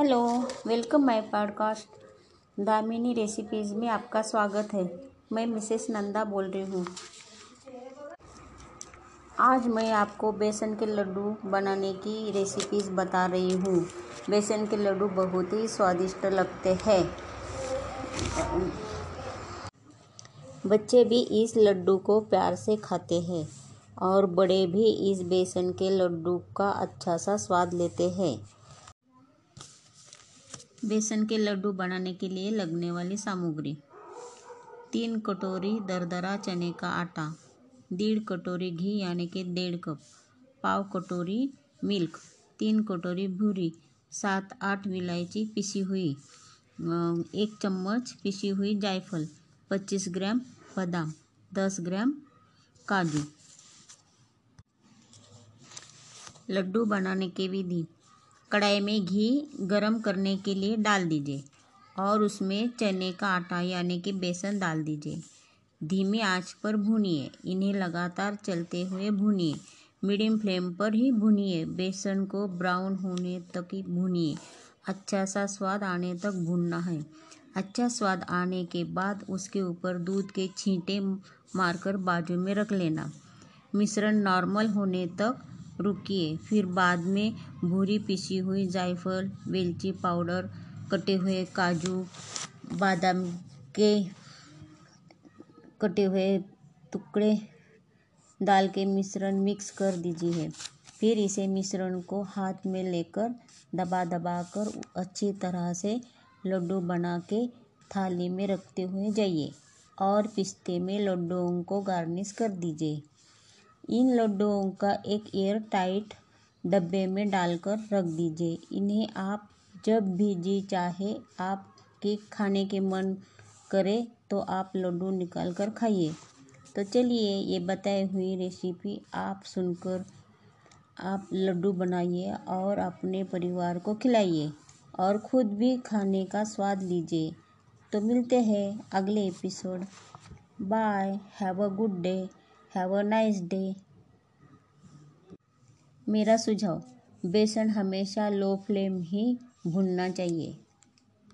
Hello, welcome my podcast. Damini recipes में आपका स्वागत है। मैं मिसेस नंदा बोल रही हूँ। आज मैं आपको बेसन के लड्डू बनाने की रेसिपीज़ बता रही हूँ। बेसन के लड्डू बहुत ही स्वादिष्ट लगते हैं। बच्चे भी इस लड्डू को प्यार से खाते हैं और बड़े भी इस बेसन के लड्डू का अच्छा सा स्वाद लेते हैं। बेसन के लड्डू बनाने के लिए लगने वाली सामग्री। तीन कटोरी दरदरा चने का आटा, डेढ़ कटोरी घी यानी कि डेढ़ कप, पाव कटोरी मिल्क, तीन कटोरी भूरी, सात आठ इलायची पिसी हुई एक चम्मच पिसी हुई जायफल, पच्चीस ग्राम बादाम, दस ग्राम काजू। लड्डू बनाने की विधि कढ़ाई में घी गरम करने के लिए डाल दीजिए और उसमें चने का आटा यानी कि बेसन डाल दीजिए। धीमी आँच पर भूनिए, इन्हें लगातार चलते हुए भूनिए, मीडियम फ्लेम पर ही भूनिए, बेसन को ब्राउन होने तक ही भूनिए। अच्छा सा स्वाद आने तक भूनना है। अच्छा स्वाद आने के बाद उसके ऊपर दूध के छींटे मारकर बाजू में रख लेना। मिश्रण नॉर्मल होने तक रुकिए। फिर बाद में भूरी पिसी हुई जायफल, वेलची, पाउडर, कटे हुए काजू, बादाम के कटे हुए टुकड़े डाल के मिश्रण मिक्स कर दीजिए। फिर इसे मिश्रण को हाथ में लेकर दबा दबा कर अच्छी तरह से लड्डू बना के थाली में रखते हुए जाइए और पिस्ते में लड्डुओं को गार्निश कर दीजिए। इन लड्डुओं का एक एयर टाइट डब्बे में डालकर रख दीजिए। इन्हें आप जब भी जी चाहे, आप आपके खाने के मन करे तो आप लड्डू निकाल कर खाइए। तो चलिए, ये बताई हुई रेसिपी आप सुनकर आप लड्डू बनाइए और अपने परिवार को खिलाइए और ख़ुद भी खाने का स्वाद लीजिए। तो मिलते हैं अगले episode bye have a good day have a nice day मेरा सुझाव बेसन हमेशा लो फ्लेम ही भुनना चाहिए।